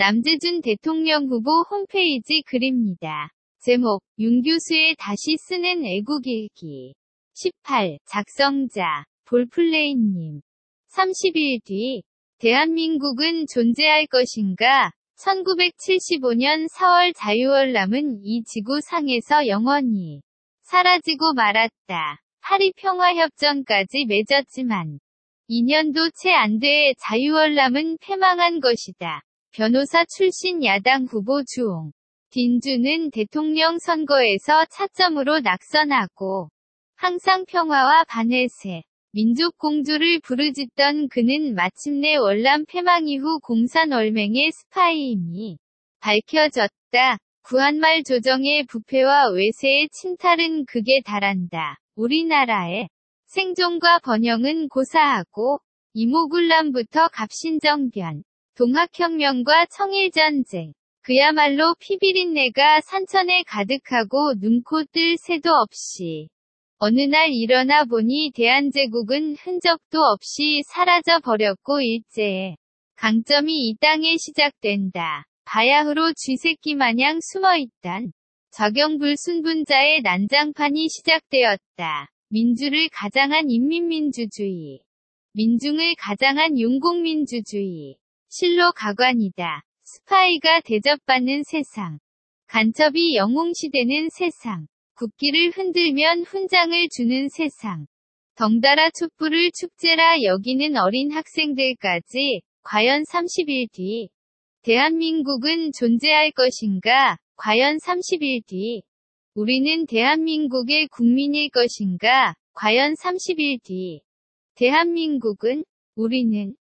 남재준 대통령 후보 홈페이지 글입니다. 제목, 윤 교수의 다시 쓰는 애국일기. 18. 작성자, 볼플레이님. 30일 뒤, 대한민국은 존재할 것인가? 1975년 4월 자유월남은 이 지구상에서 영원히 사라지고 말았다. 파리 평화협정까지 맺었지만 2년도 채 안 돼 자유월남은 패망한 것이다. 변호사 출신 야당 후보 주홍. 딘주는 대통령 선거에서 차점으로 낙선하고 항상 평화와 반해세, 민족공주를 부르짖던 그는 마침내 월남 패망 이후 공산월맹의 스파이임이 밝혀졌다. 구한말 조정의 부패와 외세의 침탈은 극에 달한다. 우리나라의 생존과 번영은 고사하고 이모굴란부터 갑신정변, 동학혁명과 청일전쟁, 그야말로 피비린내가 산천에 가득하고 눈코 뜰 새도 없이 어느 날 일어나 보니 대한제국은 흔적도 없이 사라져 버렸고 일제의 강점이 이 땅에 시작된다. 바야흐로 쥐새끼 마냥 숨어있던 적용불순분자의 난장판이 시작되었다. 민주를 가장한 인민민주주의. 민중을 가장한 용공민주주의. 실로 가관이다. 스파이가 대접받는 세상. 간첩이 영웅시되는 세상. 국기를 흔들면 훈장을 주는 세상. 덩달아 촛불을 축제라 여기는 어린 학생들까지 과연 30일 뒤 대한민국은 존재할 것인가? 과연 30일 뒤 우리는 대한민국의 국민일 것인가? 과연 30일 뒤 대한민국은 우리는